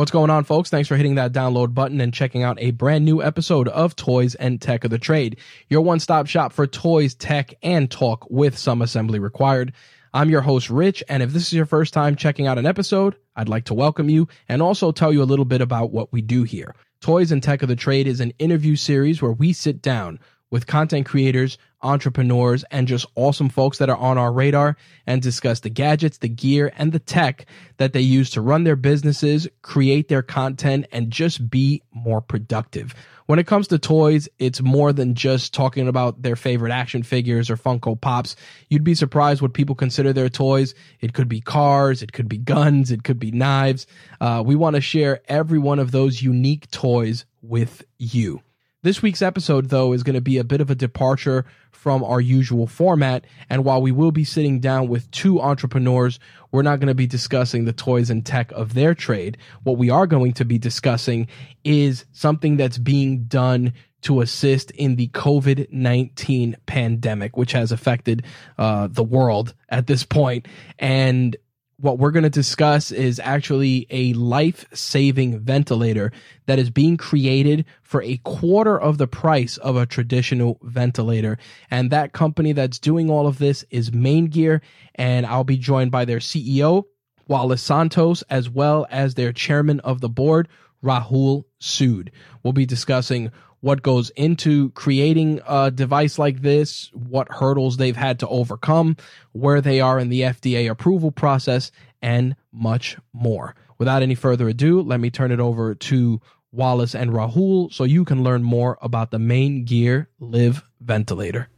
What's going on, folks? Thanks for hitting that download button and checking out a brand new episode of Toys and Tech of the Trade, your one stop shop for toys, tech, and talk with some assembly required. I'm your host, Rich, and if this is your first time checking out an episode, I'd like to welcome you and also tell you a little bit about what we do here. Toys and Tech of the Trade is an interview series where we sit down with content creators, entrepreneurs, and just awesome folks that are on our radar and discuss the gadgets, the gear, and the tech that they use to run their businesses, create their content, and just be more productive. When it comes to toys, it's more than just talking about their favorite action figures or Funko Pops. You'd be surprised what people consider their toys. It could be cars, it could be guns, it could be knives. Uh, we want to share every one of those unique toys with you. This week's episode, though, is going to be a bit of a departure from our usual format. And while we will be sitting down with two entrepreneurs, we're not going to be discussing the toys and tech of their trade. What we are going to be discussing is something that's being done to assist in the COVID 19 pandemic, which has affected uh, the world at this point. And what we're going to discuss is actually a life saving ventilator that is being created for a quarter of the price of a traditional ventilator. And that company that's doing all of this is Maingear. And I'll be joined by their CEO, Wallace Santos, as well as their chairman of the board, Rahul Sood. We'll be discussing what goes into creating a device like this, what hurdles they've had to overcome, where they are in the FDA approval process, and much more. Without any further ado, let me turn it over to Wallace and Rahul so you can learn more about the main gear Liv ventilator.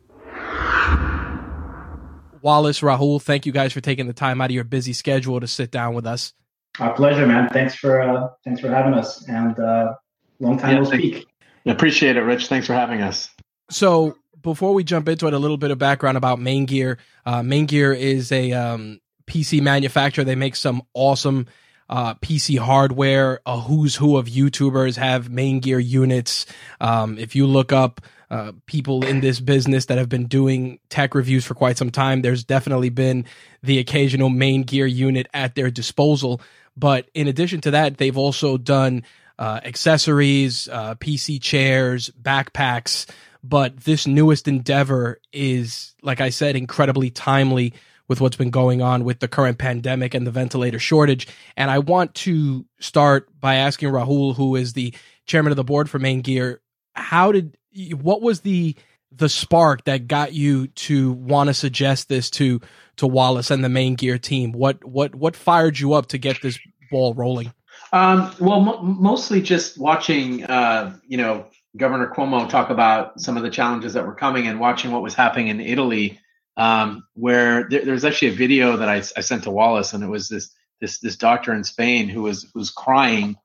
Wallace, Rahul, thank you guys for taking the time out of your busy schedule to sit down with us. Our pleasure, man. Thanks for uh, thanks for having us, and uh, long time yeah, no speak. Appreciate it, Rich. Thanks for having us. So before we jump into it, a little bit of background about Main Gear. Uh, Main Gear is a um, PC manufacturer. They make some awesome uh, PC hardware. A who's who of YouTubers have Main Gear units. Um, if you look up uh, people in this business that have been doing tech reviews for quite some time, there's definitely been the occasional Main Gear unit at their disposal. But in addition to that, they've also done uh, accessories, uh, PC chairs, backpacks. But this newest endeavor is, like I said, incredibly timely with what's been going on with the current pandemic and the ventilator shortage. And I want to start by asking Rahul, who is the chairman of the board for Maingear, how did what was the the spark that got you to want to suggest this to to Wallace and the Main Gear team? What what what fired you up to get this ball rolling? Um, well, mostly just watching, uh, you know, Governor Cuomo talk about some of the challenges that were coming and watching what was happening in Italy, um, where there, there's actually a video that I, I, sent to Wallace, and it was this this this doctor in Spain who was who's crying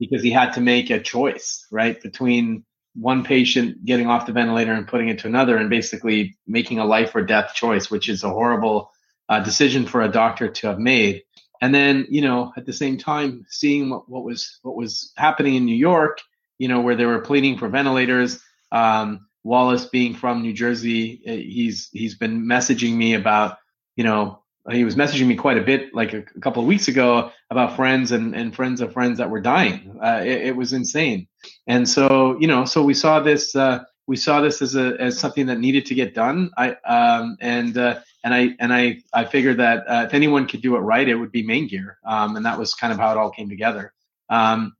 because he had to make a choice, right, between one patient getting off the ventilator and putting it to another, and basically making a life or death choice, which is a horrible uh, decision for a doctor to have made and then you know at the same time seeing what, what was what was happening in New York, you know where they were pleading for ventilators. Um, Wallace being from New Jersey, eh, he's he's been messaging me about you know he was messaging me quite a bit like a, a couple of weeks ago about friends and, and friends of friends that were dying. Uh, it, it, was insane, and so you know so we saw this uh, we saw this as a as something that needed to get done. I um, and uh, and I and I I figured that uh, if anyone could do it right, it would be Maingear, um, and that was kind of how it all came together. Um,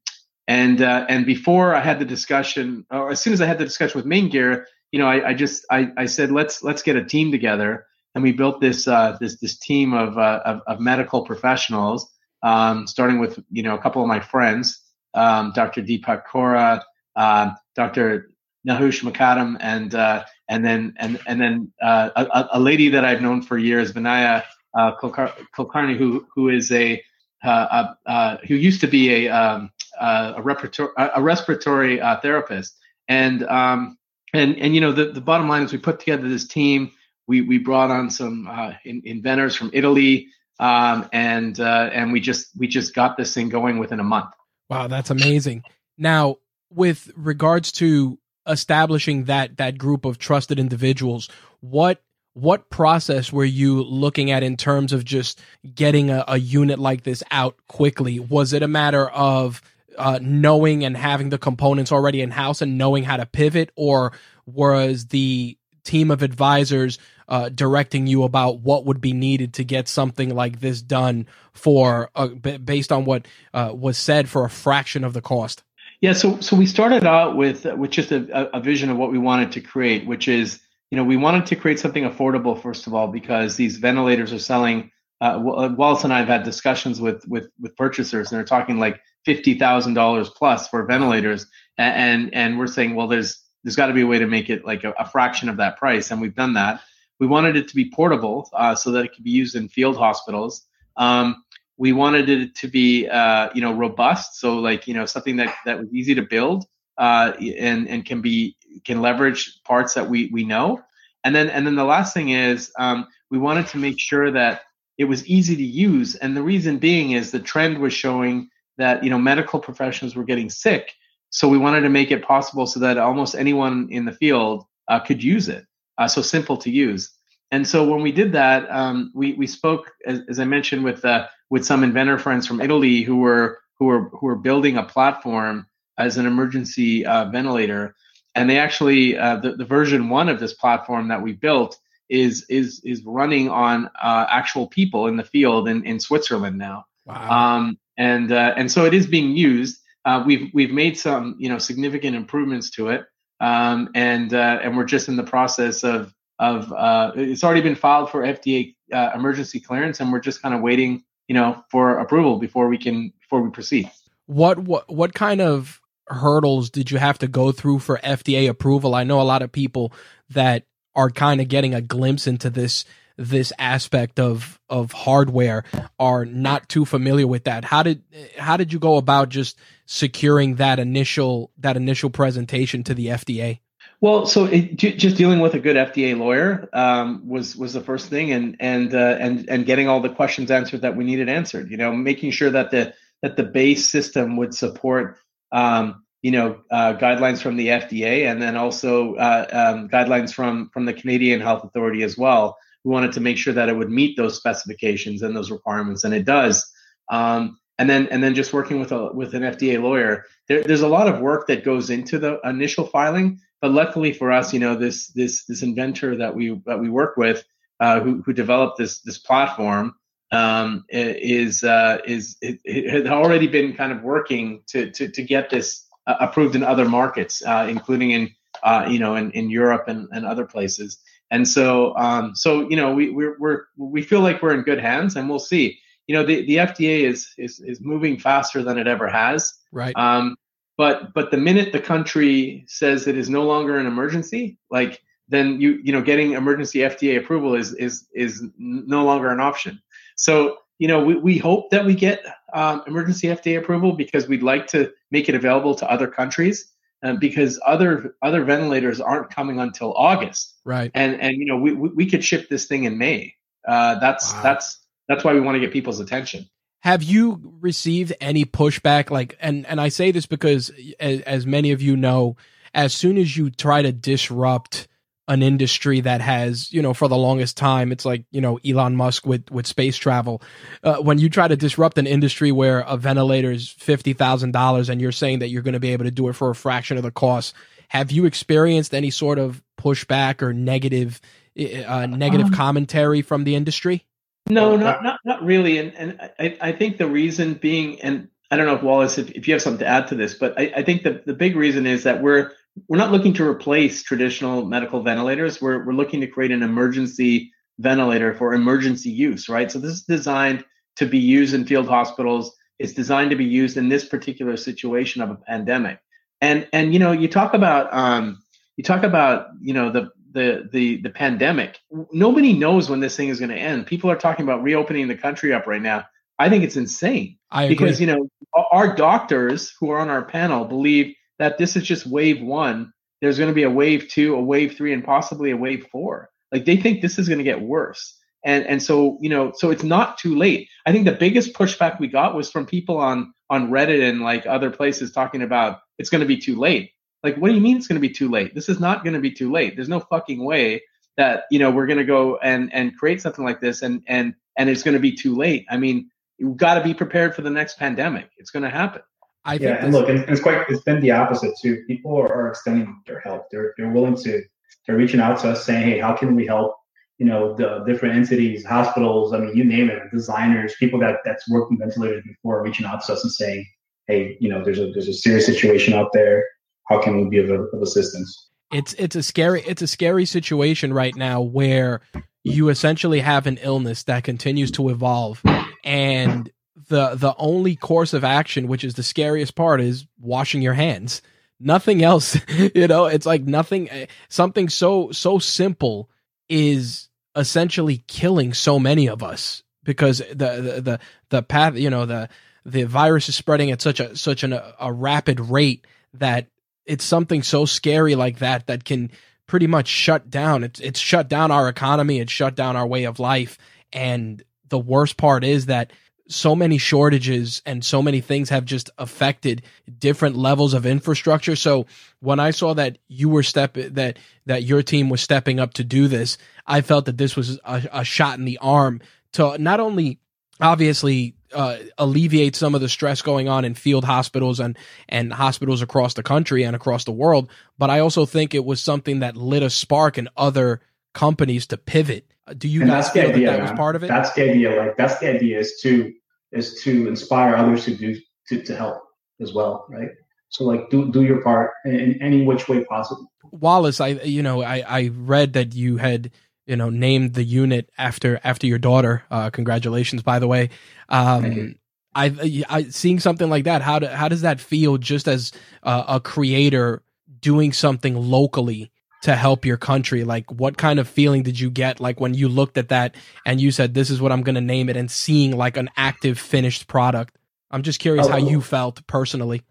and uh, and before I had the discussion, or as soon as I had the discussion with Main Gear, you know, I, I just I, I said let's let's get a team together, and we built this uh, this this team of uh, of, of, medical professionals, um, starting with you know a couple of my friends, um, Dr. Deepak Kora, uh, Dr. Nahush Mokadam, and uh, and then and and then uh, a, a, lady that I've known for years, Vinaya uh, Kulkarni, who who is a uh, uh, who used to be a um, uh, a, respiratory, a respiratory uh, therapist, and um, and and you know the, the bottom line is we put together this team. We we brought on some in, inventors from Italy, um, and and we just we just got this thing going within a month. Wow, that's amazing. Now, with regards to establishing that that group of trusted individuals what what process were you looking at in terms of just getting a, a unit like this out quickly? Was it a matter of uh, knowing and having the components already in house and knowing how to pivot, or was the team of advisors uh, directing you about what would be needed to get something like this done for uh, based on what uh, was said for a fraction of the cost? Yeah, so so we started out with with just a, a vision of what we wanted to create, which is you know we wanted to create something affordable first of all because these ventilators are selling. Uh, Wallace and I have had discussions with with with purchasers, and they're talking like fifty thousand dollars plus for ventilators, and, and and we're saying, well, there's there's got to be a way to make it like a, a, fraction of that price, and we've done that. We wanted it to be portable uh, so that it could be used in field hospitals. Um, we wanted it to be, uh, you know, robust, so like you know something that that was easy to build uh, and and can be can leverage parts that we we know. And then and then the last thing is um, we wanted to make sure that it was easy to use, and the reason being is the trend was showing that you know medical professionals were getting sick, so we wanted to make it possible so that almost anyone in the field uh, could use it. Uh, so simple to use. And so when we did that, um, we we spoke, as, as I mentioned, with uh, with some inventor friends from Italy who were who were who were building a platform as an emergency uh, ventilator. And they actually uh, the, the version one of this platform that we built is is is running on uh, actual people in the field in, in Switzerland now. Wow. Um, and uh, and so it is being used. we've we've made some you know significant improvements to it. Um, and and we're just in the process of of uh, it's already been filed for FDA uh, emergency clearance, and we're just kind of waiting, you know, for approval before we can before we proceed. What what what kind of hurdles did you have to go through for FDA approval? I know a lot of people that are kind of getting a glimpse into this this aspect of of hardware are not too familiar with that. How did how did you go about just securing that initial that initial presentation to the FDA? Well, so it, just dealing with a good FDA lawyer um, was was the first thing, and and uh, and and getting all the questions answered that we needed answered. You know, making sure that the that the base system would support um, you know uh, guidelines from the FDA, and then also uh, um, guidelines from from the Canadian Health Authority as well. We wanted to make sure that it would meet those specifications and those requirements, and it does. Um, and then and then just working with a with an FDA lawyer, there, there's a lot of work that goes into the initial filing but luckily for us, you know, this this this inventor that we that we work with, uh, who who developed this this platform, um, is uh, is it, it, had already been kind of working to to to get this uh, approved in other markets, uh, including in uh, you know in, in Europe and, and other places. And so um, so you know we we're, we're we feel like we're in good hands, and we'll see. You know the, the FDA is, is is moving faster than it ever has. Right. Um, but but the minute the country says it is no longer an emergency, like then you you know getting emergency FDA approval is is is no longer an option. So you know we, we hope that we get um, emergency FDA approval because we'd like to make it available to other countries. Uh, because other other ventilators aren't coming until August, right? And and you know we we, we could ship this thing in May. Uh, that's wow. that's that's why we want to get people's attention. Have you received any pushback? Like, and and I say this because, as, as many of you know, as soon as you try to disrupt an industry that has, you know, for the longest time, it's like, you know, Elon Musk with, with space travel. Uh, when you try to disrupt an industry where a ventilator is $50,000 and you're saying that you're going to be able to do it for a fraction of the cost, have you experienced any sort of pushback or negative, uh, negative um, commentary from the industry? No, not not not really. And and I, I think the reason being, and I don't know if Wallace, if, if you have something to add to this, but I, I think the, the big reason is that we're we're not looking to replace traditional medical ventilators. We're we're looking to create an emergency ventilator for emergency use, right? So this is designed to be used in field hospitals. It's designed to be used in this particular situation of a pandemic. And and you know, you talk about um, you talk about you know the the the the pandemic. Nobody knows when this thing is going to end. People are talking about reopening the country up right now. I think it's insane. I because you know our doctors who are on our panel believe that this is just wave one. There's going to be a wave two, a wave three, and possibly a wave four. Like they think this is going to get worse. And and so you know, so it's not too late. I think the biggest pushback we got was from people on on Reddit and like other places talking about it's going to be too late. Like, what do you mean it's going to be too late? This is not going to be too late. There's no fucking way that you know we're going to go and and create something like this and and and it's going to be too late. I mean, you've got to be prepared for the next pandemic. It's going to happen. I yeah, and look, and it's quite it's been the opposite too. People are, are extending their help. They're they're willing to they're reaching out to us saying, hey, how can we help? You know, the different entities, hospitals, I mean, you name it, designers, people that that's worked in ventilators before, reaching out to us and saying, hey, you know, there's a there's a serious situation out there. How can we be of, of assistance? It's it's a scary it's a scary situation right now where you essentially have an illness that continues to evolve and the the only course of action which is the scariest part is washing your hands nothing else you know it's like nothing eh, something so so simple is essentially killing so many of us because the the the, the path you know the the virus is spreading at such a such an, a rapid rate that it's something so scary like that that can pretty much shut down. It's it's shut down our economy. It's shut down our way of life. And the worst part is that so many shortages and so many things have just affected different levels of infrastructure. So when I saw that you were step that that your team was stepping up to do this, I felt that this was a, a shot in the arm to not only obviously uh, alleviate some of the stress going on in field hospitals and and hospitals across the country and across the world, but I also think it was something that lit a spark in other companies to pivot. Do you and guys feel idea, that that was part of it? That's the idea. Like that's the idea is to is to inspire others to do to, to help as well, right? So like do do your part in, in any which way possible. Wallace, I you know I I read that you had you know named the unit after after your daughter. Uh, congratulations, by the way. Um, I, I seeing something like that. How do, how does that feel? Just as uh, a creator doing something locally to help your country like what kind of feeling did you get like when you looked at that and you said this is what i'm going to name it and seeing like an active finished product i'm just curious oh, how you felt personally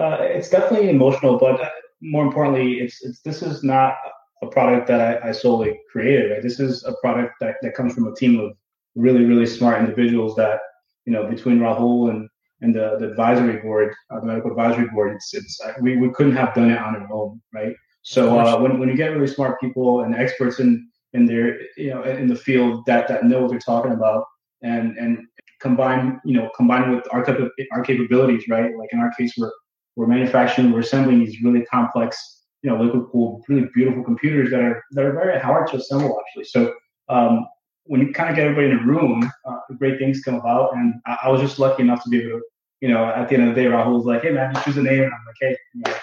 uh, it's definitely emotional but more importantly it's, it's this is not a product that I, I, solely created right? This is a product that, that comes from a team of really really smart individuals that you know between rahul and and the, the advisory board uh, the medical advisory board it's, it's we, we couldn't have done it on our own right? So uh, when, when you get really smart people and experts in in their you know in the field that that know what they're talking about and and combine you know combine with our our capabilities right? Like in our case we're we're manufacturing we're assembling these really complex you know liquid cooled really beautiful computers that are that are very hard to assemble actually so um, when you kind of get everybody in a room uh, great things come about and I, I, was just lucky enough to be able to you know at the end of the day Rahul was like hey man you choose a name and I'm like hey you know,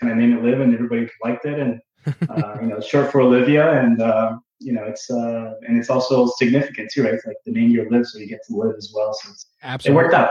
can I name it Liv? And everybody liked it. And, uh, you know, it's short for Olivia. And, uh, you know, it's, uh, and it's also significant too, right? It's like the name you live, so you get to live as well. So it's, Absolutely. it worked out.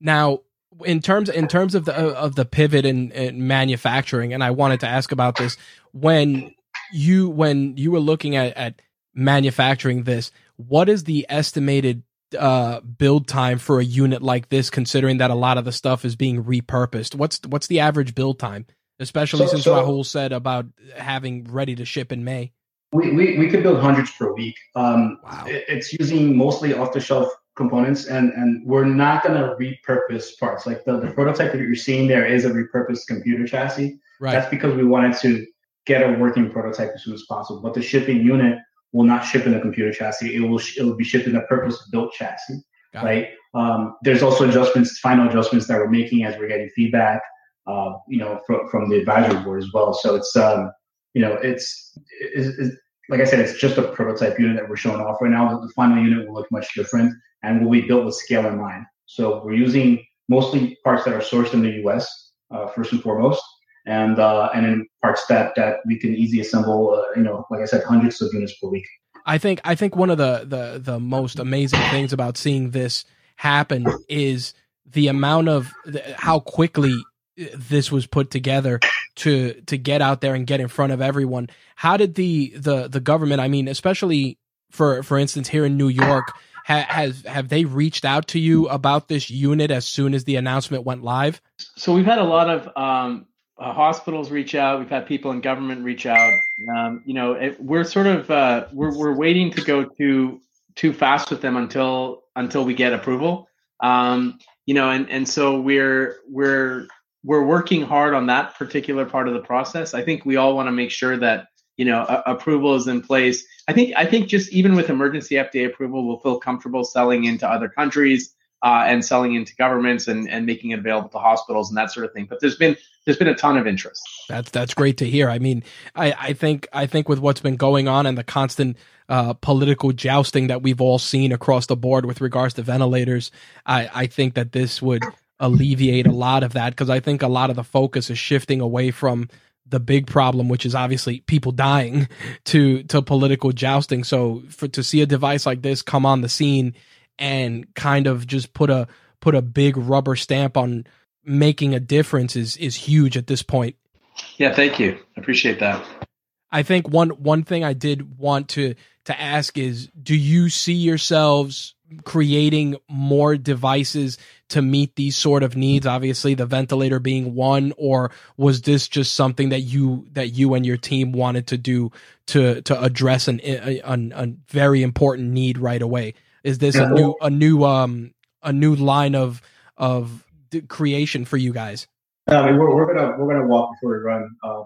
Now, in terms in terms of the of the pivot in, in, manufacturing, and I wanted to ask about this when you when you were looking at, at manufacturing this, what is the estimated uh, build time for a unit like this, considering that a lot of the stuff is being repurposed? What's what's the average build time? especially so, since so, Rahul said about having ready to ship in May. We, we, we could build hundreds per week. Um, wow. It, it's using mostly off the shelf components, and, and we're not going to repurpose parts. Like the, the prototype that you're seeing there is a repurposed computer chassis. Right. That's because we wanted to get a working prototype as soon as possible. But the shipping unit will not ship in a computer chassis. It will it will be shipped in a purpose built chassis. Got right. Um, there's also adjustments, final adjustments that we're making as we're getting feedback uh, you know, from, from the advisory board as well. So it's, um, you know, it's, it's, it's, like I said, it's just a prototype unit that we're showing off right now. The final unit will look much different and will be built with scale in mind. So we're using mostly parts that are sourced in the U.S. Uh, first and foremost, and uh, and in parts that that we can easily assemble. Uh, you know, like I said, hundreds of units per week. I think I think one of the the the most amazing things about seeing this happen is the amount of the, how quickly this was put together to to get out there and get in front of everyone. How did the the the government? I mean, especially for for instance here in New York, ha, has have they reached out to you about this unit as soon as the announcement went live? So we've had a lot of um, uh, hospitals reach out. We've had people in government reach out. Um, you know, it, we're sort of uh, we're we're waiting to go too too fast with them until until we get approval. Um, you know, and and so we're we're we're working hard on that particular part of the process. I think we all want to make sure that you know a- approval is in place. I think I think just even with emergency FDA approval, we'll feel comfortable selling into other countries uh, and selling into governments and, and making it available to hospitals and that sort of thing. But there's been there's been a ton of interest. That's that's great to hear. I mean, I, I think I think with what's been going on and the constant uh, political jousting that we've all seen across the board with regards to ventilators, I, I think that this would alleviate a lot of that because I think a lot of the focus is shifting away from the big problem, which is obviously people dying, to to political jousting. So for to see a device like this come on the scene and kind of just put a put a big rubber stamp on making a difference is is huge at this point. Yeah, thank you. I appreciate that. I think one one thing I did want to to ask is do you see yourselves creating more devices to meet these sort of needs. Obviously the ventilator being one or was this just something that you that you and your team wanted to do to to address an a, a very important need right away? Is this a new a new um a new line of of creation for you guys? I mean, we're, we're gonna we're gonna walk before we run. Uh,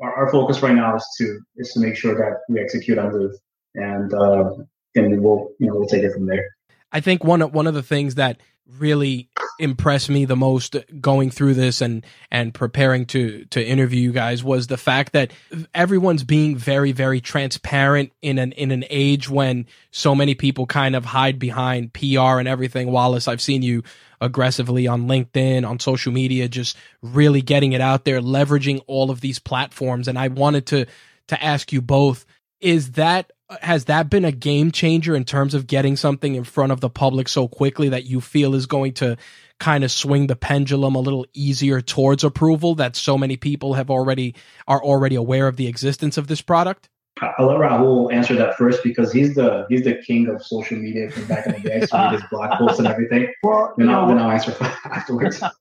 our, our, focus right now is to is to make sure that we execute on Liv, and uh, and we'll you know we'll take it from there. I think one one of the things that really impressed me the most going through this and and preparing to to interview you guys was the fact that everyone's being very very transparent in an in an age when so many people kind of hide behind PR and everything Wallace I've seen you aggressively on LinkedIn on social media just really getting it out there leveraging all of these platforms and I wanted to to ask you both is that has that been a game changer in terms of getting something in front of the public so quickly that you feel is going to kind of swing the pendulum a little easier towards approval that so many people have already are already aware of the existence of this product? I'll let Rahul answer that first because he's the he's the king of social media from back in the day. So he does blog posts and everything. Well, then, I'll, then I'll answer afterwards.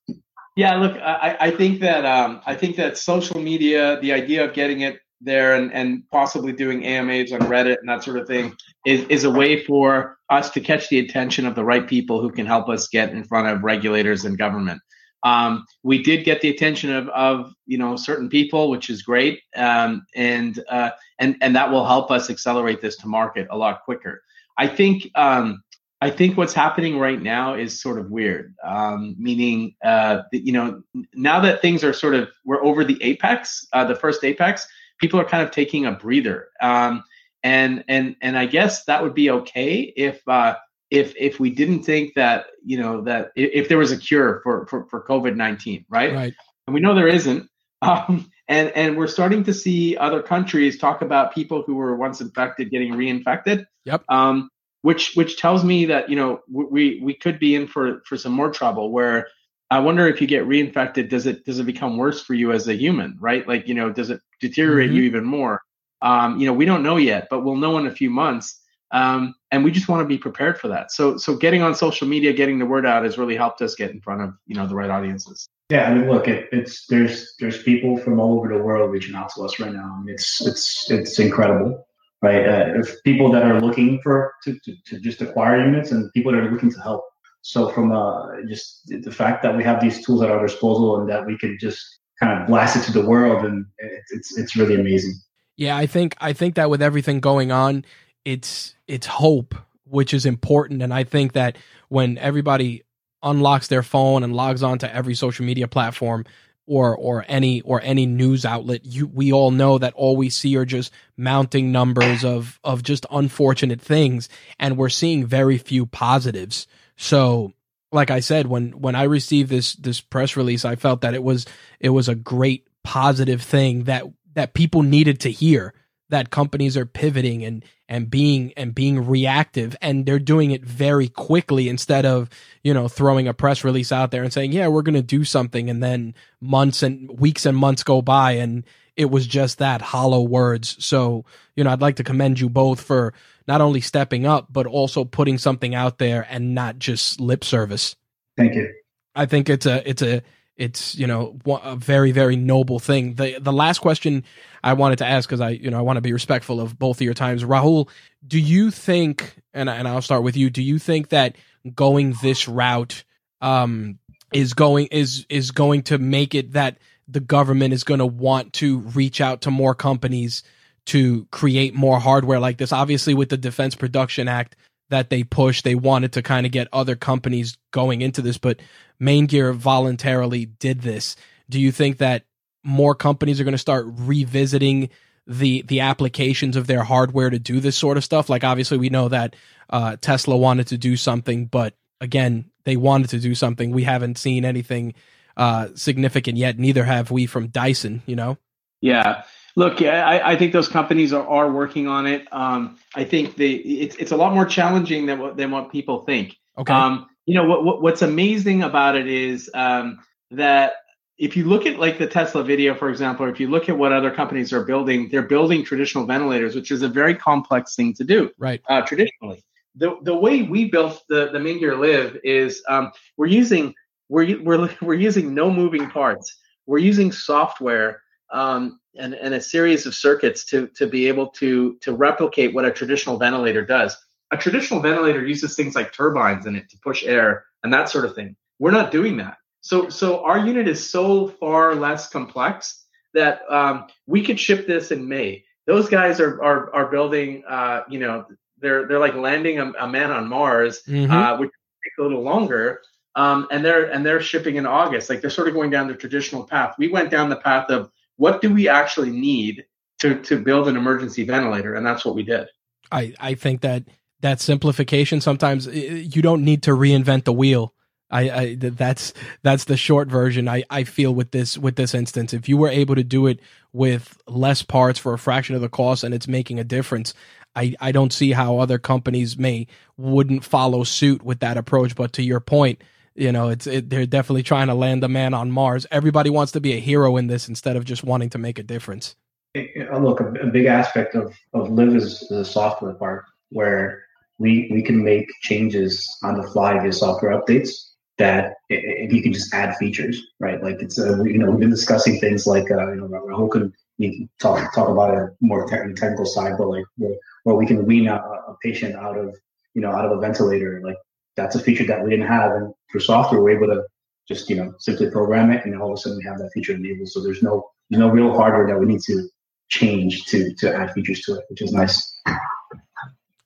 Yeah, look, I, I think that um, I think that social media, the idea of getting it there and, and possibly doing AMAs on Reddit and that sort of thing is, is a way for us to catch the attention of the right people who can help us get in front of regulators and government. Um, we did get the attention of, of you know certain people, which is great, um, and uh, and and that will help us accelerate this to market a lot quicker. I think um, I think what's happening right now is sort of weird, um, meaning uh, you know now that things are sort of we're over the apex, uh, the first apex people are kind of taking a breather. Um, and and and I guess that would be okay if uh, if if we didn't think that you know that if, there was a cure for for, for COVID nineteen, right? Right. And we know there isn't. Um, and and we're starting to see other countries talk about people who were once infected getting reinfected. Yep. Um, which which tells me that you know we we could be in for for some more trouble where I wonder if you get reinfected, does it does it become worse for you as a human, right? Like, you know, does it deteriorate mm-hmm. you even more? Um, you know, we don't know yet, but we'll know in a few months. Um, and we just want to be prepared for that. So, so getting on social media, getting the word out, has really helped us get in front of you know the right audiences. Yeah, I mean, look, it, it's there's there's people from all over the world reaching out to us right now. I mean, it's it's it's incredible, right? Uh, if people that are looking for to, to, to just acquire units and people that are looking to help so from uh, just the fact that we have these tools at our disposal and that we can just kind of blast it to the world, and it's it's really amazing. Yeah, I think I think that with everything going on, it's it's hope, which is important, and I think that when everybody unlocks their phone and logs on to every social media platform or or any or any news outlet you we all know that all we see are just mounting numbers of of just unfortunate things. And we're seeing very few positives so, like I said, when when I received this this press release, I felt that it was it was a great positive thing that that people needed to hear that companies are pivoting and and being and being reactive and they're doing it very quickly instead of you know throwing a press release out there and saying yeah we're going to do something and then months and weeks and months go by and it was just that hollow words. So you know I'd like to commend you both for not only stepping up but also putting something out there and not just lip service. Thank you. I think it's a it's a it's you know a very very noble thing. The the last question I wanted to ask because I you know I want to be respectful of both of your times. Rahul, do you think and and I'll start with you. Do you think that going this route um is going is is going to make it that the government is going to want to reach out to more companies to create more hardware like this. Obviously, with the Defense Production Act that they pushed, they wanted to kind of get other companies going into this, but Maingear voluntarily did this. Do you think that more companies are going to start revisiting the the applications of their hardware to do this sort of stuff? Like obviously we know that uh, Tesla wanted to do something, but again, they wanted to do something. We haven't seen anything uh, significant yet. Neither have we from Dyson. You know. Yeah. Look, I, I think those companies are, are working on it. Um, I think the it's it's a lot more challenging than what than what people think. Okay. Um, you know what, what what's amazing about it is um, that if you look at like the Tesla video, for example, or if you look at what other companies are building, they're building traditional ventilators, which is a very complex thing to do. Right. Uh, traditionally, the the way we built the the Maingear Liv is um, we're using we're we're we're using no moving parts. We're using software um, and, and a series of circuits to to be able to to replicate what a traditional ventilator does. A traditional ventilator uses things like turbines in it to push air and that sort of thing. We're not doing that. So so our unit is so far less complex that um, we could ship this in May. Those guys are are are building. Uh, you know, they're they're like landing a, a man on Mars, mm-hmm. uh, which takes a little longer. Um, and they're and they're shipping in August. Like they're sort of going down the traditional path. We went down the path of what do we actually need to to build an emergency ventilator, and that's what we did. I I think that that simplification sometimes you don't need to reinvent the wheel I, I that's that's the short version. I, I feel with this with this instance, if you were able to do it with less parts for a fraction of the cost and it's making a difference, I, I don't see how other companies may wouldn't follow suit with that approach. But to your point, you know, it's it, they're definitely trying to land a man on Mars. Everybody wants to be a hero in this instead of just wanting to make a difference. Look, a, a big aspect of of Liv is the software part where we we can make changes on the fly via software updates that if you can just add features, right? Like it's, uh, you know, we've been discussing things like, uh, you know, Rahul can you can talk talk about a more technical side, but like where, where we can wean a, a, patient out of, you know, out of a ventilator, like that's a feature that we didn't have, and for software, we're able to just you know simply program it, and all of a sudden we have that feature enabled. So there's no there's no real hardware that we need to change to to add features to it, which is nice.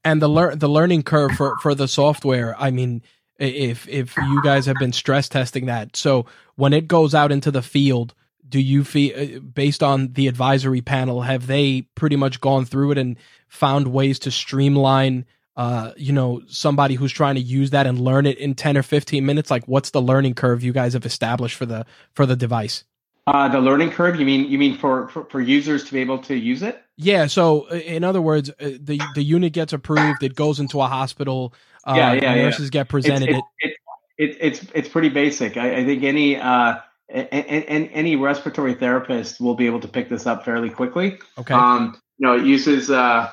And the lear- the learning curve for for the software, I mean if if you guys have been stress testing that. So when it goes out into the field, do you feel uh, based on the advisory panel have they pretty much gone through it and found ways to streamline uh you know somebody who's trying to use that and learn it in 10 or 15 minutes like what's the learning curve you guys have established for the for the device uh the learning curve you mean you mean for for, for users to be able to use it yeah so in other words uh, the the unit gets approved it goes into a hospital uh, yeah, yeah, nurses yeah. get presented it's, it. It, it's it's pretty basic. I, I think any uh, any, any respiratory therapist will be able to pick this up fairly quickly. Okay. Um, you know, it uses uh,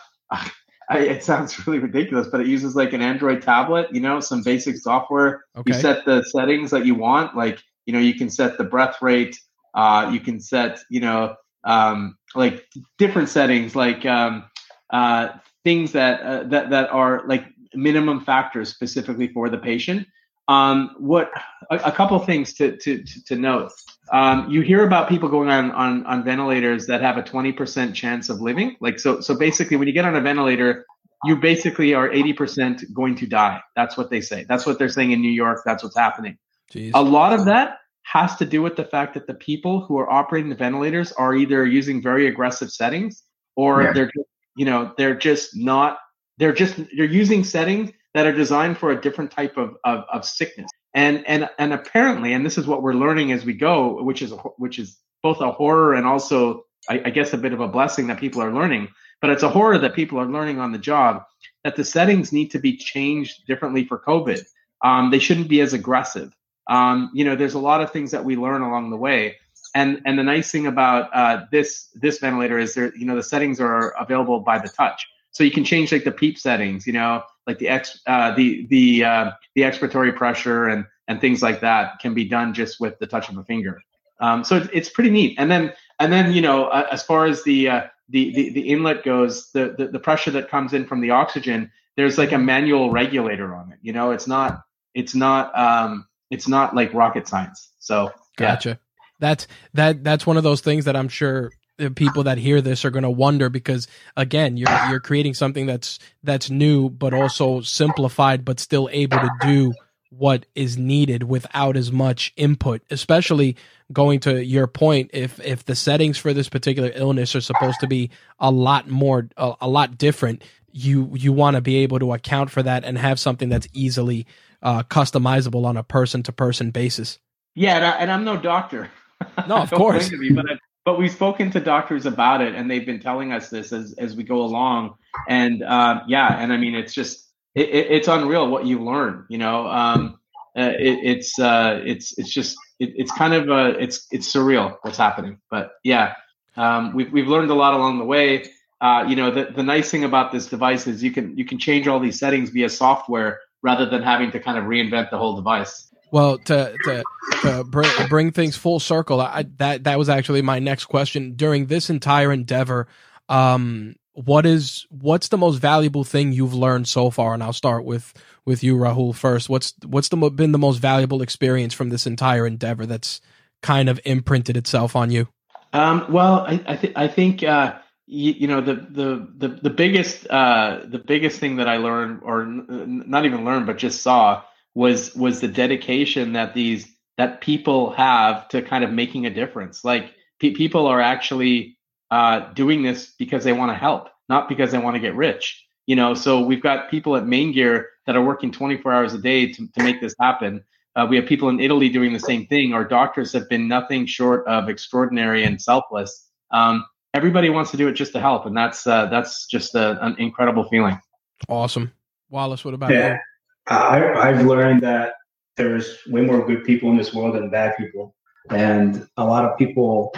I, it sounds really ridiculous, but it uses like an Android tablet. You know, some basic software. Okay. You set the settings that you want. Like you know, you can set the breath rate. Uh, you can set you know um, like different settings, like um, uh, things that uh, that that are like minimum factors specifically for the patient. Um, what a, a couple things to, to, to note. Um, you hear about people going on, on, on ventilators that have a 20% chance of living. Like, so, so basically when you get on a ventilator, you basically are 80% going to die. That's what they say. That's what they're saying in New York. That's what's happening. Jeez. A lot of that has to do with the fact that the people who are operating the ventilators are either using very aggressive settings or yeah. they're, you know, they're just not they're just they're using settings that are designed for a different type of, of, of sickness. And and and apparently, and this is what we're learning as we go, which is which is both a horror and also I, I guess a bit of a blessing that people are learning. But it's a horror that people are learning on the job that the settings need to be changed differently for COVID. Um, they shouldn't be as aggressive. Um, you know, there's a lot of things that we learn along the way. And and the nice thing about uh, this this ventilator is there, you know, the settings are available by the touch. So you can change like the PEEP settings, you know, like the ex, uh, the the uh, the expiratory pressure and and things like that can be done just with the touch of a finger. Um, so it's, it's pretty neat. And then and then you know, uh, as far as the, uh, the the the inlet goes, the, the the pressure that comes in from the oxygen, there's like a manual regulator on it. You know, it's not it's not um, it's not like rocket science. So gotcha. Yeah. That's that that's one of those things that I'm sure the people that hear this are going to wonder because again, you're you're creating something that's that's new but also simplified but still able to do what is needed without as much input, especially going to your point if if the settings for this particular illness are supposed to be a lot more a, a lot different you you want to be able to account for that and have something that's easily uh, customizable on a person to person basis. Yeah and, I, am no doctor. No of course. but, I, but we've spoken to doctors about it and they've been telling us this as, as we go along and uh, yeah and i mean it's just it, it, it's unreal what you learn you know um, uh, it, it's uh, it's it's just it, it's kind of uh, it's it's surreal what's happening. But yeah, um, we've we've learned a lot along the way. Uh, you know, the the nice thing about this device is you can you can change all these settings via software rather than having to kind of reinvent the whole device. Well, to to, to bring, bring things full circle, I, that that was actually my next question. During this entire endeavor, um, what is what's the most valuable thing you've learned so far? And I'll start with with you, Rahul, first. What's what's the been the most valuable experience from this entire endeavor that's kind of imprinted itself on you? Um, well, I I, th- I think uh, you, you, know the the the the biggest uh, the biggest thing that I learned, or n- not even learned, but just saw was was the dedication that these that people have to kind of making a difference. Like pe- people are actually uh, doing this because they want to help, not because they want to get rich. You know, so we've got people at Main Gear that are working 24 hours a day to, to make this happen. Uh, we have people in Italy doing the same thing. Our doctors have been nothing short of extraordinary and selfless. Um, everybody wants to do it just to help, and that's uh, that's just a, an incredible feeling. Awesome, Wallace. What about yeah. you? I, I've learned that there's way more good people in this world than bad people, and a lot of people,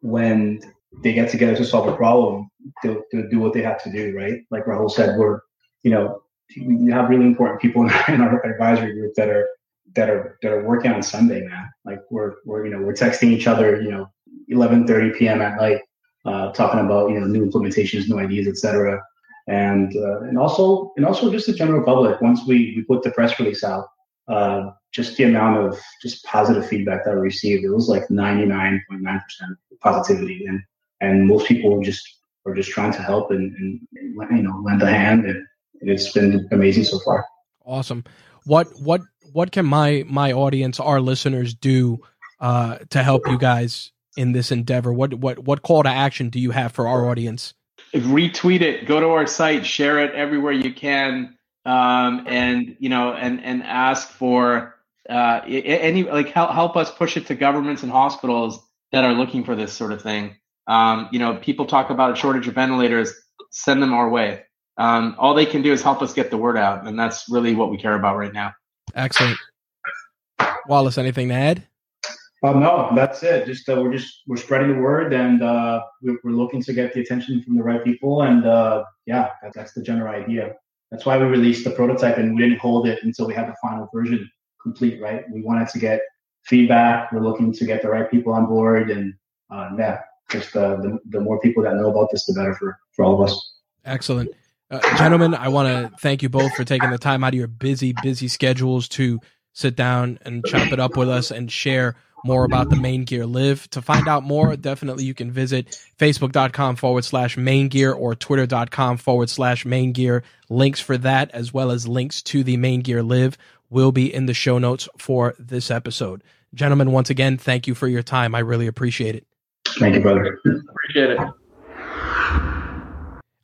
when they get together to solve a problem, they'll, they'll do what they have to do, right? Like Rahul said, we're, you know, we have really important people in our advisory group that are that are that are working on Sunday, man. Like we're we're you know we're texting each other, you know, 11:30 p.m. at night, uh, talking about you know new implementations, new ideas, etc. And uh, and also and also just the general public. Once we we put the press release out, uh, just the amount of just positive feedback that we received, it was like 99.9% positivity, and and most people just are just trying to help and, and you know lend a hand and it's been amazing so far. Awesome. What what what can my my audience, our listeners, do uh, to help you guys in this endeavor? What what what call to action do you have for our audience? Retweet it. Go to our site. Share it everywhere you can. Um, and you know, and and ask for uh, any like help help us push it to governments and hospitals that are looking for this sort of thing. Um, you know, people talk about a shortage of ventilators. Send them our way. Um, all they can do is help us get the word out, and that's really what we care about right now. Excellent, Wallace. Anything to add? Um, no, that's it. Just uh, we're just we're spreading the word, and uh, we're, we're, looking to get the attention from the right people, and uh, yeah, that, that's the general idea. That's why we released the prototype, and we didn't hold it until we had the final version complete. Right? We wanted to get feedback. We're looking to get the right people on board, and uh, yeah, just uh, the, the more people that know about this, the better for, for all of us. Excellent. Uh, gentlemen, I want to thank you both for taking the time out of your busy, busy schedules to sit down and chop it up with us and share more about the main gear live. To find out more, definitely you can visit facebook.com forward slash main gear or twitter.com forward slash main gear Links for that, as well as links to the main gear live, will be in the show notes for this episode. Gentlemen, once again, thank you for your time. I really appreciate it. Thank you, brother. Appreciate it.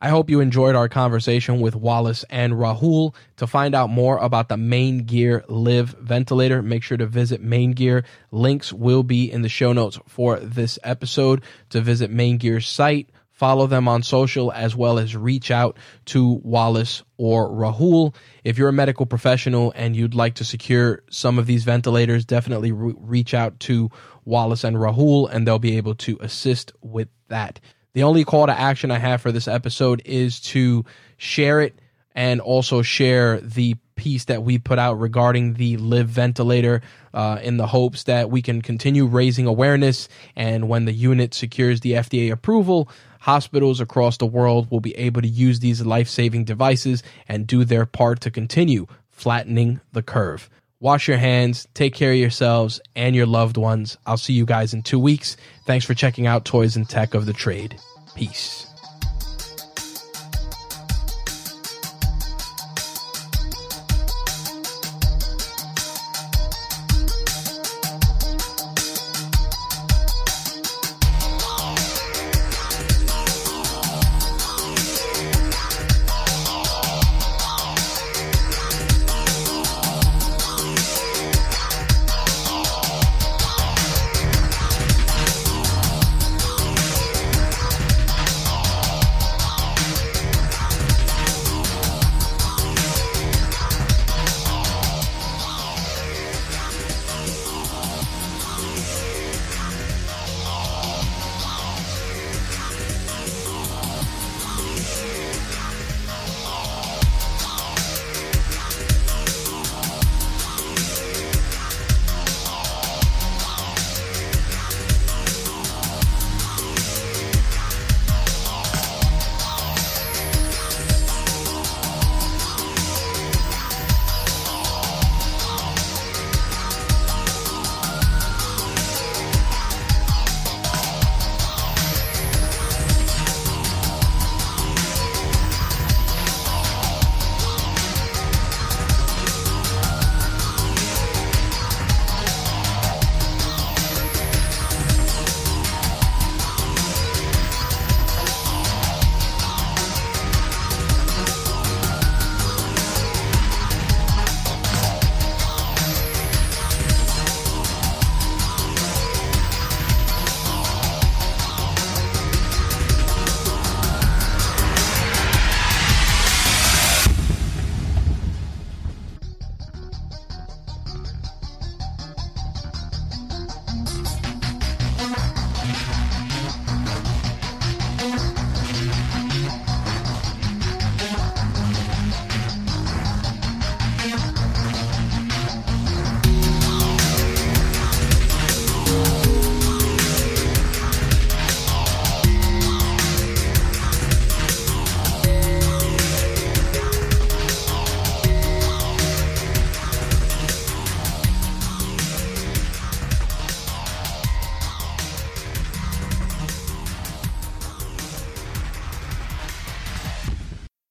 I hope you enjoyed our conversation with Wallace and Rahul. To find out more about the Main Gear Liv ventilator, make sure to visit Main Gear. Links will be in the show notes for this episode. To visit Main Gear's site, follow them on social, as well as reach out to Wallace or Rahul. If you're a medical professional and you'd like to secure some of these ventilators, definitely re- reach out to Wallace and Rahul, and they'll be able to assist with that. The only call to action I have for this episode is to share it and also share the piece that we put out regarding the live ventilator uh, in the hopes that we can continue raising awareness and when the unit secures the FDA approval hospitals across the world will be able to use these life-saving devices and do their part to continue flattening the curve Wash your hands, take care of yourselves and your loved ones. I'll see you guys in two weeks. Thanks for checking out Toys and Tech of the Trade. Peace.